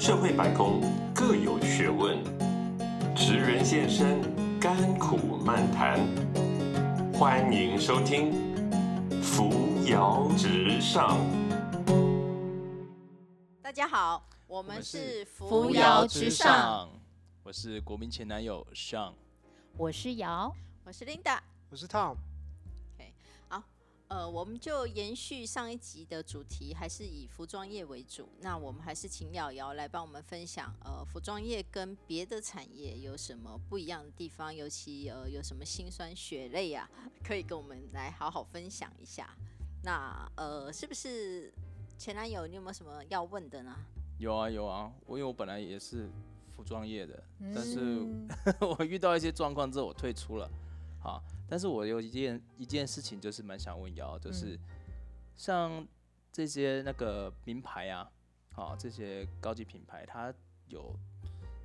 社会百工各有学问，职人现身，甘苦漫谈。欢迎收听《扶摇直上》。大家好，我我们是扶摇直上，，我是国民前男友 Sean。我是瑶，我是 Linda。我是 Tom，呃，我们就延续上一集的主题，还是以服装业为主。那我们还是请瑶瑶来帮我们分享，呃，服装业跟别的产业有什么不一样的地方，尤其呃有什么辛酸血泪啊，可以跟我们来好好分享一下。那呃，是不是前男友，你有没有什么要问的呢？有啊有啊，我因为我本来也是服装业的，但是嗯 我遇到一些状况之后，我退出了。好，但是我有一件一件事情，就是蛮想问瑶，就是、像这些那个名牌啊，好这些高级品牌，它有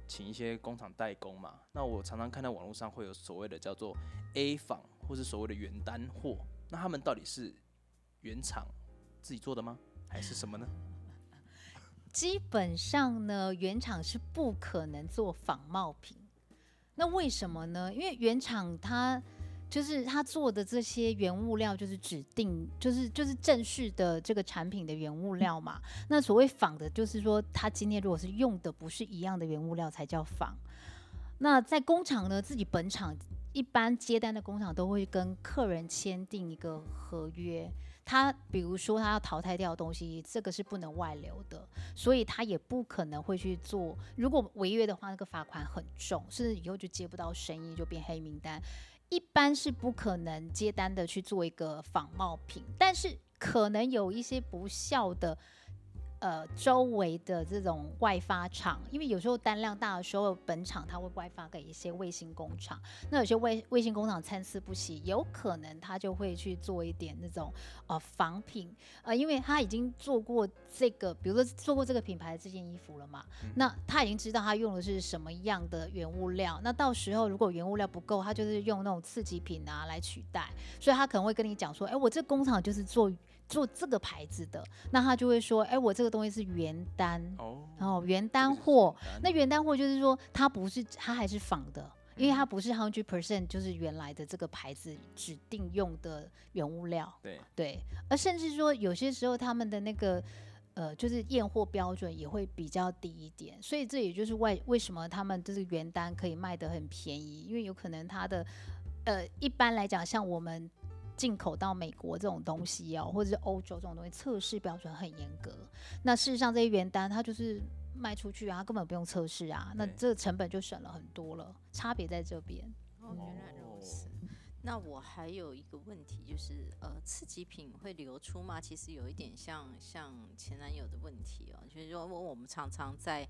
请一些工厂代工嘛？那我常常看到网络上会有所谓的叫做 A 仿，或是所谓的原单货，那他们到底是原厂自己做的吗？还是什么呢？基本上呢，原厂是不可能做仿冒品。那为什么呢？因为原厂它就是他做的这些原物料就是指定，就是就是正式的这个产品的原物料嘛。那所谓仿的，就是说他今天如果是用的不是一样的原物料才叫仿。那在工厂呢，自己本厂一般接单的工厂都会跟客人签订一个合约，他比如说他要淘汰掉的东西，这个是不能外流的，所以他也不可能会去做。如果违约的话，那个罚款很重，甚至以后就接不到生意，就变黑名单。一般是不可能接单的去做一个仿冒品，但是可能有一些不孝的。呃，周围的这种外发厂，因为有时候单量大的时候，本厂它会外发给一些卫星工厂，那有些卫卫星工厂参差不齐，有可能他就会去做一点那种呃仿品，呃，因为他已经做过这个，比如说做过这个品牌的这件衣服了嘛，那他已经知道他用的是什么样的原物料，那到时候如果原物料不够，他就是用那种次级品啊来取代，所以他可能会跟你讲说，哎，我这工厂就是做做这个牌子的，那他就会说，哎，我这个东西是原单，哦，然后原单货，那原单货就是说，它不是，它还是仿的，因为它不是 hundred percent 就是原来的这个牌子指定用的原物料，对，对，而甚至说有些时候他们的那个。呃，就是验货标准也会比较低一点，所以这也就是为为什么他们就是原单可以卖得很便宜，因为有可能它的呃，一般来讲，像我们进口到美国这种东西哦，或者是欧洲这种东西，测试标准很严格。那事实上这些原单它就是卖出去啊，根本不用测试啊，那这个成本就省了很多了，差别在这边。哦，原来如此。那我还有一个问题，就是呃，刺激品会流出吗？其实有一点像像前男友的问题哦，就是说我我们常常在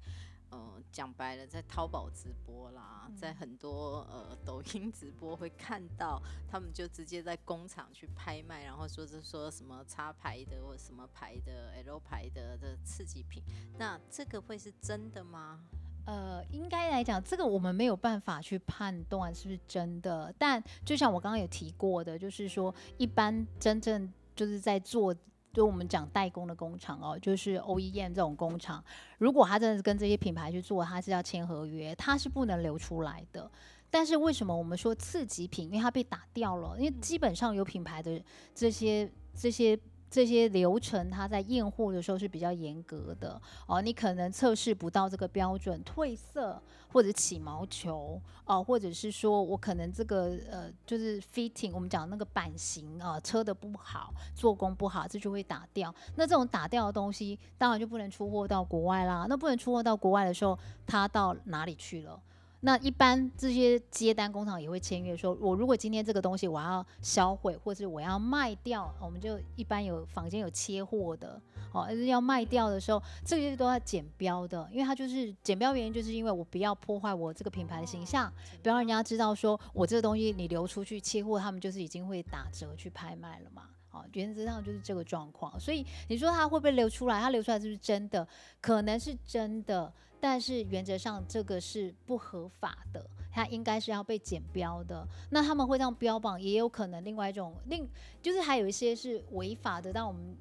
呃讲白了，在淘宝直播啦，在很多呃抖音直播会看到，他们就直接在工厂去拍卖，然后说是说什么插牌的或什么牌的 L 牌的的刺激品，那这个会是真的吗？呃，应该来讲，这个我们没有办法去判断是不是真的。但就像我刚刚有提过的，就是说，一般真正就是在做，就我们讲代工的工厂哦，就是 OEM 这种工厂，如果他真的是跟这些品牌去做，他是要签合约，他是不能流出来的。但是为什么我们说次级品？因为它被打掉了，因为基本上有品牌的这些这些。这些流程，它在验货的时候是比较严格的哦。你可能测试不到这个标准，褪色或者起毛球哦，或者是说我可能这个呃就是 fitting，我们讲那个版型啊、车的不好，做工不好，这就会打掉。那这种打掉的东西，当然就不能出货到国外啦。那不能出货到国外的时候，它到哪里去了？那一般这些接单工厂也会签约，说我如果今天这个东西我要销毁，或是我要卖掉，我们就一般有房间有切货的，哦，要卖掉的时候，这些都要检标的，因为它就是检标原因，就是因为我不要破坏我这个品牌的形象，不要让人家知道说我这个东西你流出去切货，他们就是已经会打折去拍卖了嘛。哦，原则上就是这个状况，所以你说它会不会流出来？它流出来是不是真的？可能是真的，但是原则上这个是不合法的，它应该是要被检标的。那他们会这样标榜，也有可能另外一种另就是还有一些是违法的，但我们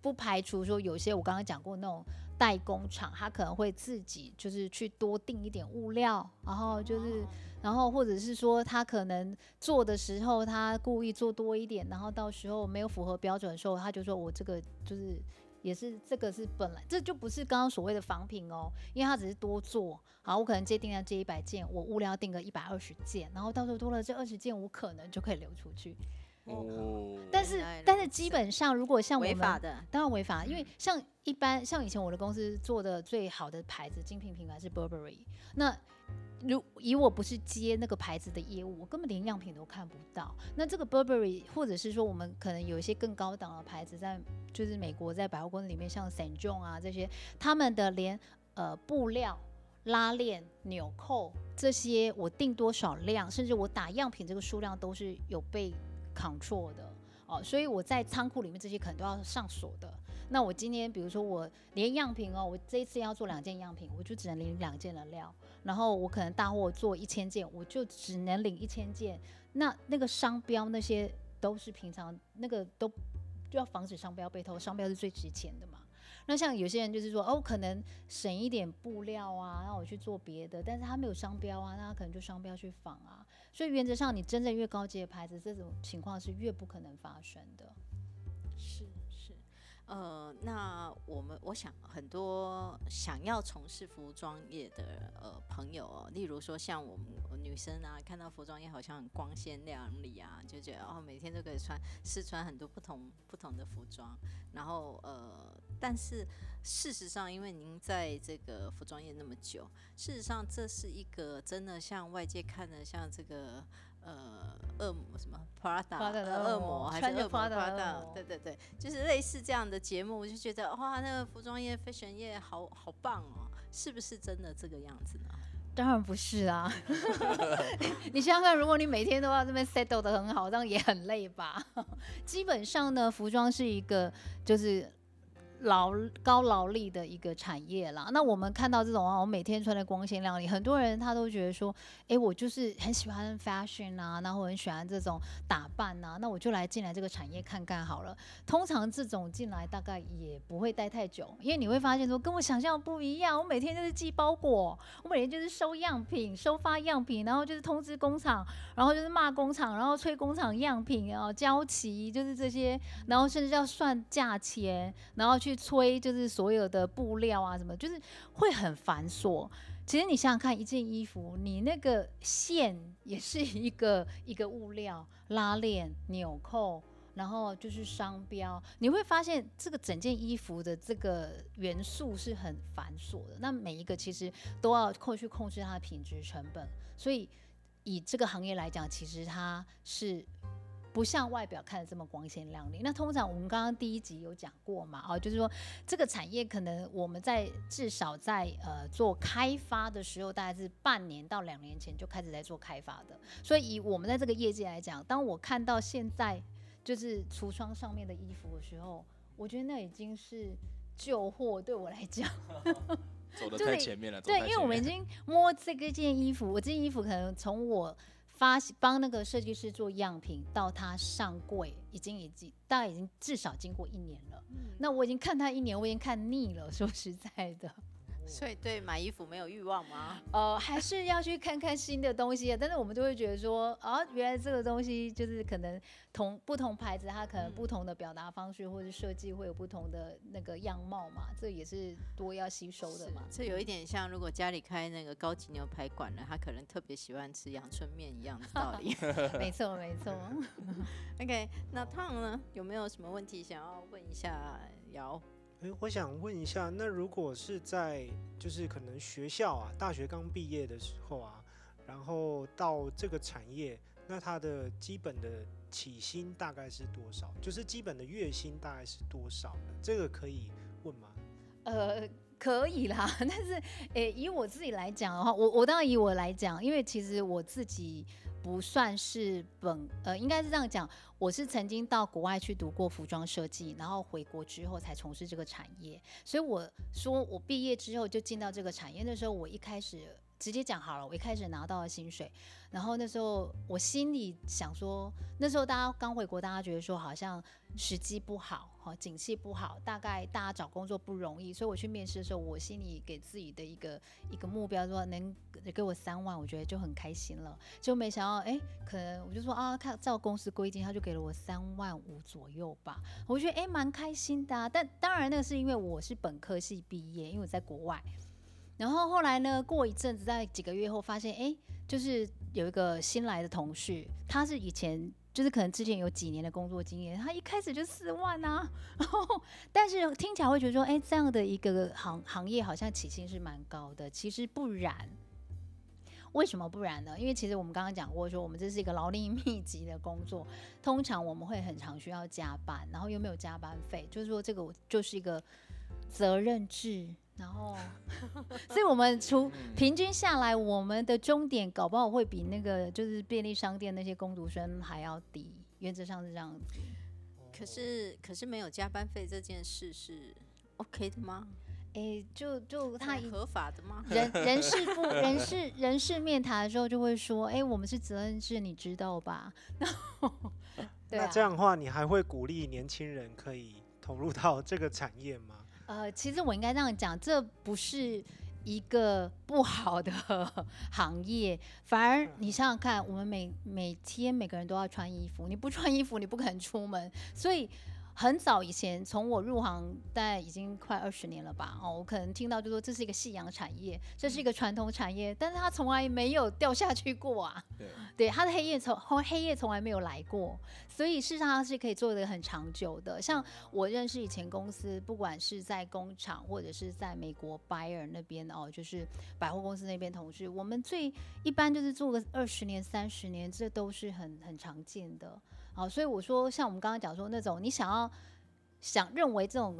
不排除说有些我刚刚讲过那种代工厂，他可能会自己就是去多订一点物料，然后就是，然后或者是说他可能做的时候他故意做多一点，然后到时候没有符合标准的时候，他就说我这个就是也是这个是本来这就不是刚刚所谓的仿品哦，因为他只是多做，好，我可能接订单接一百件，我物料订个一百二十件，然后到时候多了这二十件，我可能就可以流出去。哦，但是但是基本上如果像我们违法的，当然违法，因为像一般像以前我的公司做的最好的牌子精品品牌是 Burberry，那如以我不是接那个牌子的业务，我根本连样品都看不到。那这个 Burberry 或者是说我们可能有一些更高档的牌子，在就是美国在百货公司里面，像 Saint John 啊这些，他们的连呃布料。拉链、纽扣这些，我订多少量，甚至我打样品这个数量都是有被 control 的哦，所以我在仓库里面这些可能都要上锁的。那我今天比如说我连样品哦，我这一次要做两件样品，我就只能领两件的料，然后我可能大货做一千件，我就只能领一千件。那那个商标那些都是平常那个都就要防止商标被偷，商标是最值钱的嘛。那像有些人就是说，哦，可能省一点布料啊，让我去做别的，但是他没有商标啊，那他可能就商标去仿啊。所以原则上，你真正越高级的牌子，这种情况是越不可能发生的。呃，那我们我想很多想要从事服装业的呃朋友，例如说像我们女生啊，看到服装业好像很光鲜亮丽啊，就觉得哦每天都可以穿试穿很多不同不同的服装，然后呃，但是事实上，因为您在这个服装业那么久，事实上这是一个真的像外界看的像这个。呃，恶魔什么 Prada 恶恶魔魔还是 Prada 对对对，就是类似这样的节目，我就觉得哇，那个服装业、fashion 业好好棒哦，是不是真的这个样子呢？当然不是啊！你想想看，如果你每天都要这边 settle 的很好，这样也很累吧？基本上呢，服装是一个就是劳高劳力的一个产业啦。那我们看到这种啊，我每天穿的光鲜亮丽，很多人他都觉得说，诶，我就是很喜欢 fashion 啊，然后很喜欢这种打扮啊，那我就来进来这个产业看看好了。通常这种进来大概也不会待太久，因为你会发现说跟我想象不一样。我每天就是寄包裹，我每天就是收样品、收发样品，然后就是通知工厂，然后就是骂工厂，然后催工厂样品啊、交期，就是这些，然后甚至要算价钱，然后去催就是所有的布料啊什么，就是会很繁琐。其实你想想看，一件衣服，你那个线也是一个一个物料，拉链、纽扣，然后就是商标，你会发现这个整件衣服的这个元素是很繁琐的。那每一个其实都要扣去控制它的品质成本，所以以这个行业来讲，其实它是。不像外表看的这么光鲜亮丽。那通常我们刚刚第一集有讲过嘛，哦，就是说这个产业可能我们在至少在呃做开发的时候，大概是半年到两年前就开始在做开发的。所以以我们在这个业界来讲，当我看到现在就是橱窗上面的衣服的时候，我觉得那已经是旧货，对我来讲。走的就是太前面了，对，因为我们已经摸这个件衣服，我这件衣服可能从我发帮那个设计师做样品到他上柜，已经已经大概已经至少经过一年了。那我已经看他一年，我已经看腻了。说实在的，所以对买衣服没有欲望吗？呃，还是要去看看新的东西啊。但是我们就会觉得说，啊，原来这个东西就是可能同不同牌子，它可能不同的表达方式或者设计会有不同的那个样貌嘛，这也是多要吸收的嘛。这有一点像，如果家里开那个高级牛排馆了，他可能特别喜欢吃阳春面一样的道理。没错，没错。OK，那汤呢？有没有什么问题想要问一下瑶？诶，我想问一下，那如果是在就是可能学校啊，大学刚毕业的时候啊，然后到这个产业，那它的基本的起薪大概是多少？就是基本的月薪大概是多少？这个可以问吗？呃，可以啦，但是诶、以我自己来讲的话，我我当然以我来讲，因为其实我自己不算是本呃，应该是这样讲，我是曾经到国外去读过服装设计，然后回国之后才从事这个产业，所以我说我毕业之后就进到这个产业，那时候我一开始。直接讲好了，我一开始拿到了薪水，然后那时候我心里想说，那时候大家刚回国，大家觉得说好像时机不好，哈，景气不好，大概大家找工作不容易，所以我去面试的时候，我心里给自己的一个一个目标，说能给我三万，我觉得就很开心了。就没想到，哎，可能我就说啊，看照公司规定，他就给了我三万五左右吧，我觉得哎蛮开心的。但当然那个是因为我是本科系毕业，因为我在国外。然后后来呢？过一阵子，在几个月后，发现哎，就是有一个新来的同事，他是以前就是可能之前有几年的工作经验，他一开始就四万啊。然后，但是听起来会觉得说，哎，这样的一个行行业好像起薪是蛮高的。其实不然，为什么不然呢？因为其实我们刚刚讲过，说我们这是一个劳力密集的工作，通常我们会很常需要加班，然后又没有加班费，就是说这个就是一个责任制。然后，所以我们除平均下来，我们的终点搞不好会比那个就是便利商店那些工读生还要低，原则上是这样子。可是，可是没有加班费这件事是 OK 的吗？哎，就就他合法的吗？人人事部 人事人事面谈的时候就会说，哎，我们是责任制，你知道吧？那这样的话，你还会鼓励年轻人可以投入到这个产业吗？呃，其实我应该这样讲，这不是一个不好的 行业，反而你想想看，我们每每天每个人都要穿衣服，你不穿衣服，你不可能出门，所以。很早以前，从我入行，大概已经快二十年了吧。哦，我可能听到就说这是一个夕阳产业，这是一个传统产业，但是它从来没有掉下去过啊。对，对，它的黑夜从黑夜从来没有来过，所以事实上它是可以做的很长久的。像我认识以前公司，不管是在工厂或者是在美国 Buyer 那边哦，就是百货公司那边同事，我们最一般就是做个二十年、三十年，这都是很很常见的。好，所以我说，像我们刚刚讲说那种，你想要想认为这种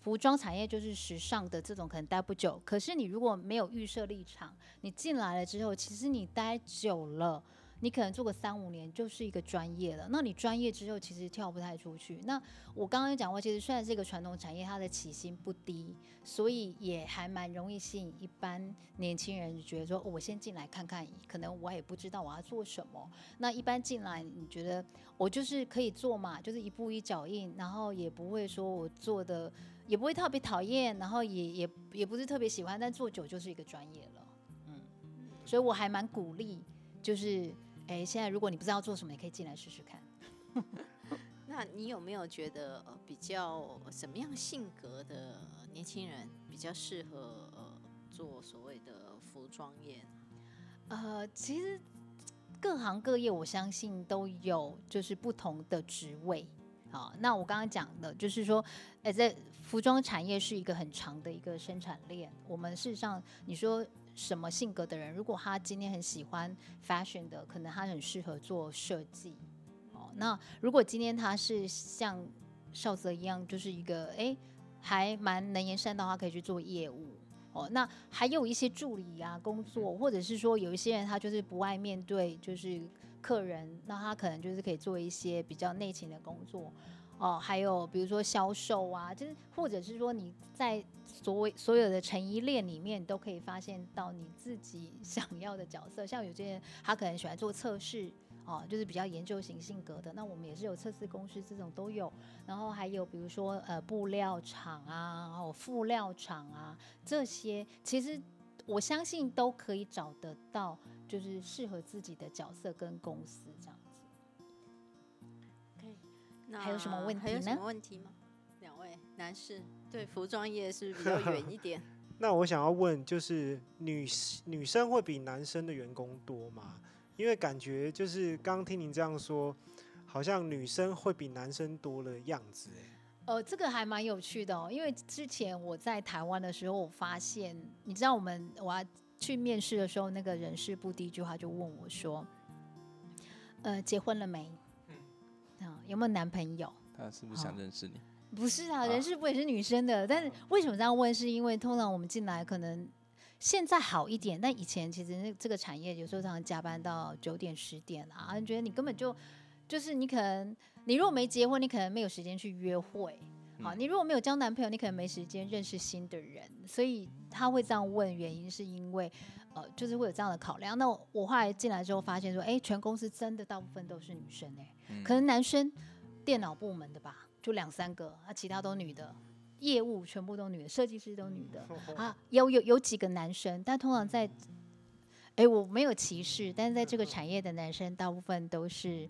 服装产业就是时尚的这种，可能待不久。可是你如果没有预设立场，你进来了之后，其实你待久了。你可能做个三五年就是一个专业了，那你专业之后其实跳不太出去。那我刚刚讲过，其实虽然是一个传统产业，它的起薪不低，所以也还蛮容易吸引一般年轻人觉得说，我先进来看看，可能我也不知道我要做什么。那一般进来，你觉得我就是可以做嘛，就是一步一脚印，然后也不会说我做的也不会特别讨厌，然后也也也不是特别喜欢，但做久就是一个专业了。嗯，所以我还蛮鼓励，就是。哎，现在如果你不知道做什么，也可以进来试试看。那你有没有觉得比较什么样性格的年轻人比较适合呃做所谓的服装业？呃，其实各行各业我相信都有就是不同的职位。好，那我刚刚讲的就是说，哎，在服装产业是一个很长的一个生产链。我们事实上，你说。什么性格的人？如果他今天很喜欢 fashion 的，可能他很适合做设计。哦，那如果今天他是像少泽一样，就是一个哎，还蛮能言善道，他可以去做业务。哦，那还有一些助理啊工作，或者是说有一些人他就是不爱面对就是客人，那他可能就是可以做一些比较内勤的工作。哦，还有比如说销售啊，就是或者是说你在所谓所有的成衣链里面，都可以发现到你自己 想要的角色。像有些人他可能喜欢做测试，哦，就是比较研究型性格的，那我们也是有测试公司这种都有。然后还有比如说呃布料厂啊，然后辅料厂啊，这些其实我相信都可以找得到，就是适合自己的角色跟公司这样。还有什么问题呢？还有什么问题吗？两位男士对服装业是比较远一点。那我想要问，就是女女生会比男生的员工多吗？因为感觉就是刚听您这样说，好像女生会比男生多的样子。哎，呃，这个还蛮有趣的哦。因为之前我在台湾的时候，我发现，你知道我们我要去面试的时候，那个人事部第一句话就问我说：“呃，结婚了没？”有没有男朋友？他是不是想认识你？不是啊，人事部也是女生的。但是为什么这样问？是因为通常我们进来可能现在好一点，但以前其实那这个产业有时候常常加班到九点十点啊，你觉得你根本就就是你可能你如果没结婚，你可能没有时间去约会好，嗯你如果没有交男朋友，你可能没时间认识新的人，所以他会这样问，原因是因为呃，就是会有这样的考量。那我我后来进来之后发现说，哎、全公司真的大部分都是女生哎、嗯可能男生电脑部门的吧，就两三个，啊，其他都女的。业务全部都女的，设计师都女的啊，有有有几个男生，但通常在，哎、我没有歧视，但是在这个产业的男生大部分都是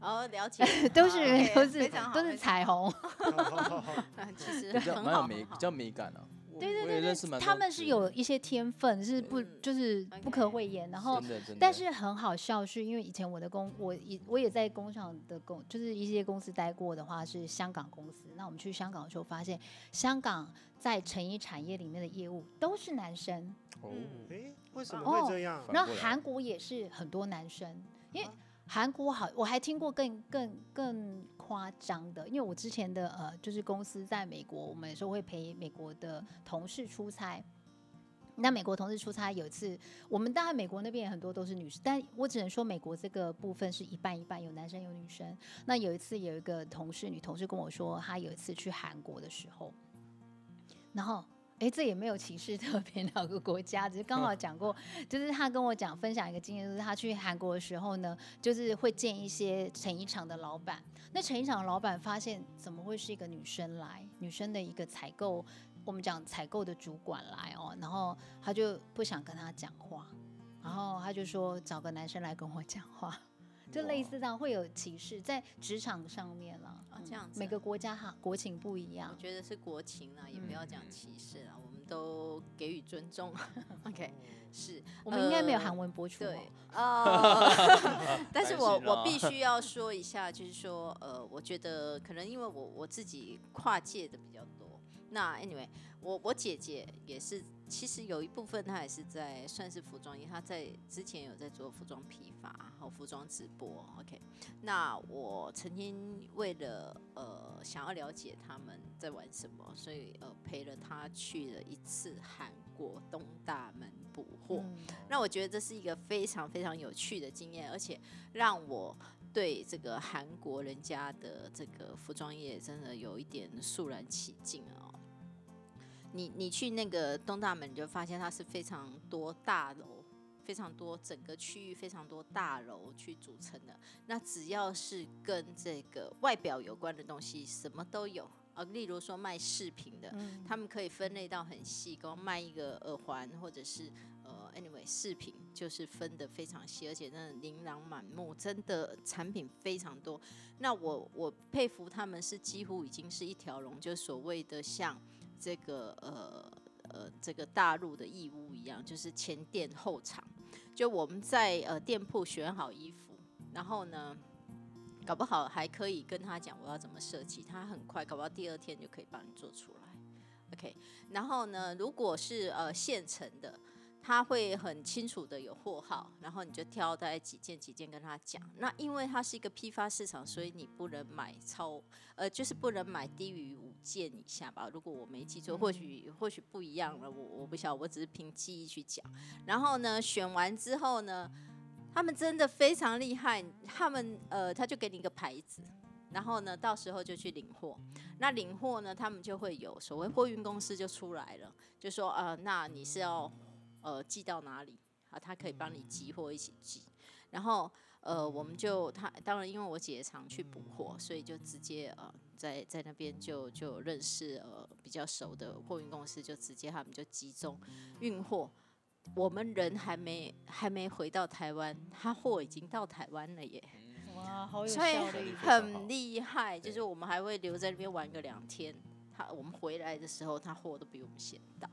哦，了解，都是都是都是彩，虹，好好好好非常好 其实比较蛮有美，比较美感啊。我对对对对，他们是对有一些天分，是不嗯。就是不可讳言，然后但是很好笑，是因为以前我的工，我也我也在工厂的工，就是一些公司待过的话是香港公司。那我们去香港的时候，发现香港在成衣产业里面的业务都是男生，哦，哎，为什么哦会这样？然后韩国也是很多男生，因为韩国好，我还听过更更更夸张的，因为我之前的呃就是公司在美国，我们有时候会陪美国的同事出差。那美国同事出差有一次，我们当然美国那边也很多都是女生，但我只能说美国这个部分是一半一半，有男生有女生。那有一次有一个同事女同事跟我说，她有一次去韩国的时候，然后诶，这也没有歧视特别哪个国家，只是刚好讲过，就是他跟我讲分享一个经验，就是他去韩国的时候呢，就是会见一些成衣厂的老板。那成衣厂的老板发现怎么会是一个女生来，女生的一个采购，我们讲采购的主管来哦，然后他就不想跟他讲话，然后他就说找个男生来跟我讲话。就类似这样会有歧视在职场上面了，啊这样子啊每个国家哈国情不一样我，觉得是国情啦，也不要讲嗯歧视啦，我们都给予尊重。OK，是我们应该没有呃韩文播出、哦。对，呃，但是我我必须要说一下，就是说，呃，我觉得可能因为我我自己跨界的比较多。那 anyway，我我姐姐也是，其实有一部分她也是在算是服装业，她在之前有在做服装批发和服装直播。OK，那我曾经为了呃想要了解他们在玩什么，所以呃陪了她去了一次韩国东大门补货。嗯那我觉得这是一个非常非常有趣的经验，而且让我对这个韩国人家的这个服装业真的有一点肃然起敬哦。你你去那个东大门，你就发现它是非常多大楼，非常多整个区域非常多大楼去组成的。那只要是跟这个外表有关的东西，什么都有啊。例如说卖饰品的，嗯他们可以分类到很细，光卖一个耳环或者是呃，anyway 饰品就是分得非常细，而且真的琳琅满目，真的产品非常多。那我我佩服他们是几乎已经是一条龙，就所谓的像这个呃呃这个大陆的义乌一样，就是前店后厂。就我们在呃店铺选好衣服，然后呢。搞不好还可以跟他讲我要怎么设计，他很快，搞不好第二天就可以帮你做出来。OK，然后呢，如果是呃现成的，他会很清楚的有货号，然后你就挑大概几件几件跟他讲。那因为它是一个批发市场，所以你不能买超呃，就是不能买低于五件以下吧。如果我没记错，或许或许不一样了，我我不晓得，我只是凭记忆去讲。然后呢，选完之后呢，他们真的非常厉害，他们呃，他就给你一个牌子。然后呢，到时候就去领货。那领货呢，他们就会有所谓货运公司就出来了，就说呃，那你是要呃寄到哪里啊？他可以帮你集货一起寄。然后呃，我们就他当然因为我姐常去补货，所以就直接呃在在那边就就认识呃比较熟的货运公司，就直接他们就集中运货。我们人还没还没回到台湾，他货已经到台湾了耶。哇，好有所以效率很厉害，就是我们还会留在那边玩个两天。他我们回来的时候，他货都比我们先到。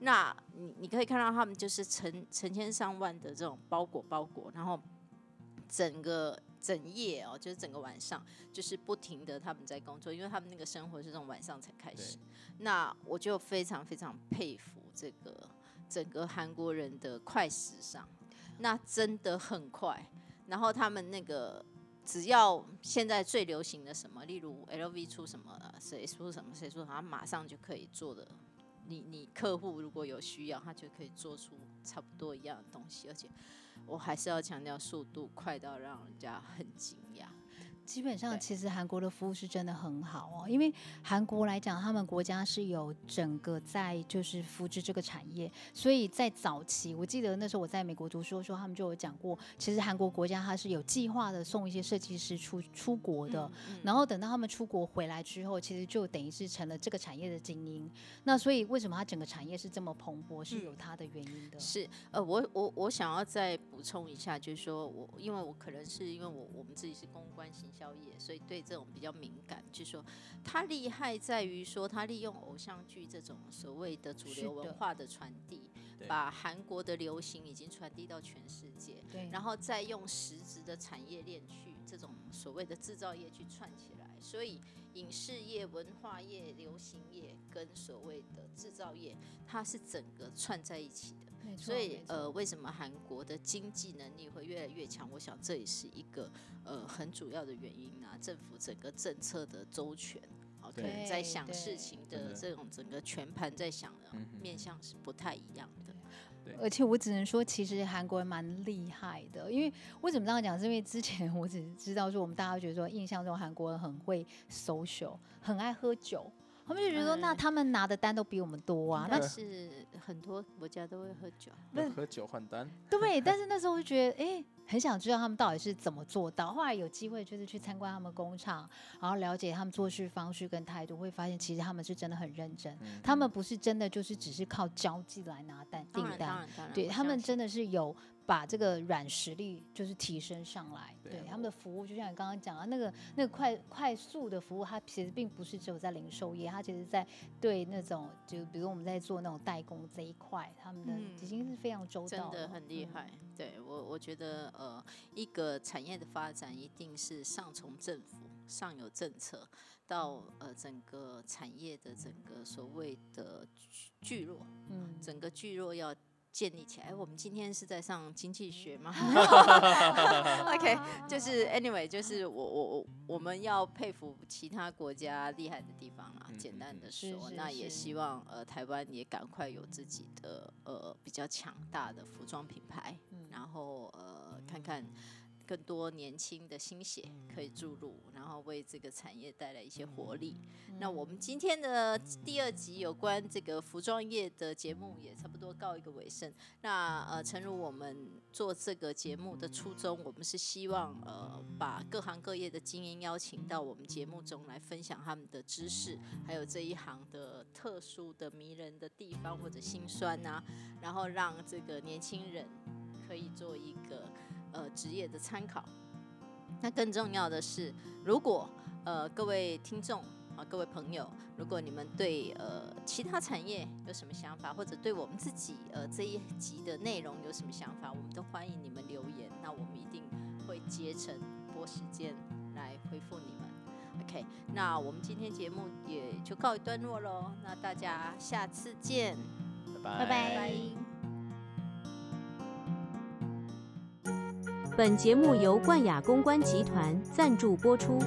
那你你可以看到他们就是成成千上万的这种包裹包裹，然后整个整夜哦，就是整个晚上就是不停的他们在工作，因为他们那个生活是从晚上才开始。那我就非常非常佩服这个整个韩国人的快时尚，那真的很快。然后他们那个只要现在最流行的什么，例如 LV 出什么，谁出什么，谁出什么，他马上就可以做的。你你客户如果有需要，他就可以做出差不多一样的东西，而且我还是要强调速度快到让人家很惊讶。基本上，其实韩国的服务是真的很好哦，因为韩国来讲，他们国家是有整个在就是扶植这个产业，所以在早期，我记得那时候我在美国读书的时候，他们就有讲过，其实韩国国家它是有计划的送一些设计师出出国的，嗯然后等到他们出国回来之后，其实就等于是成了这个产业的精英。那所以为什么它整个产业是这么蓬勃，是有它的原因的。是，呃，我我我想要再补充一下，就是说我因为我可能是因为我我们自己是公关行销业，所以对这种比较敏感。就说，他厉害在于说他利用偶像剧这种所谓的主流文化的传递，把韩国的流行已经传递到全世界，对，然后再用实质的产业链去这种所谓的制造业去串起来，所以影视业、文化业、流行业跟所谓的制造业，它是整个串在一起的。所以呃，为什么韩国的经济能力会越来越强？我想这也是一个呃很主要的原因啊。政府整个政策的周全，哦，可能在想事情的的这种整个全盘在想的面向是不太一样的。而且我只能说，其实韩国人蛮厉害的。因为为什么这样讲？是因为之前我只知道说，我们大家觉得说，印象中韩国人很会 social，很爱喝酒。他们就觉得说，那嗯他们拿的单都比我们多啊。那但是很多国家都会喝酒，喝酒换单，对，但是那时候就觉得，哎、很想知道他们到底是怎么做到。后来有机会就是去参观他们工厂，然后了解他们做事方式跟态度，会发现其实他们是真的很认真。嗯他们不是真的就是只是靠交际来拿单订当然当单，然当然，对我相信他们真的是有把这个软实力就是提升上来。对对他们的服务，就像你刚刚讲啊，那个那个快快速的服务，它其实并不是只有在零售业，它其实在对那种就比如我们在做那种代工这一块，他们的嗯已经是非常周到了，真的很厉嗯。害。对我，我觉得呃，一个产业的发展一定是上从政府上有政策，到呃整个产业的整个所谓的聚聚落，嗯，整个聚落要建立起来。哎我们今天是在上经济学吗？OK，就是 anyway，就是我我我我们要佩服其他国家厉害的地方啦。嗯简单嗯的说，是是那也希望呃台湾也赶快有自己的呃比较强大的服装品牌，嗯然后呃看看。更多年轻的心血可以注入，然后为这个产业带来一些活力。那我们今天的第二集有关这个服装业的节目也差不多告一个尾声。那呃，诚如我们做这个节目的初衷，我们是希望呃把各行各业的精英邀请到我们节目中来分享他们的知识，还有这一行的特殊的迷人的地方或者辛酸呐、然后让这个年轻人可以做一个呃职业的参考。那更重要的是，如果呃各位听众啊各位朋友，如果你们对呃其他产业有什么想法，或者对我们自己呃这一集的内容有什么想法，我们都欢迎你们留言。那我们一定会竭诚拨时间来回复你们。OK，那我们今天节目也就告一段落喽。那大家下次见，拜拜拜。本节目由冠雅公关集团赞助播出。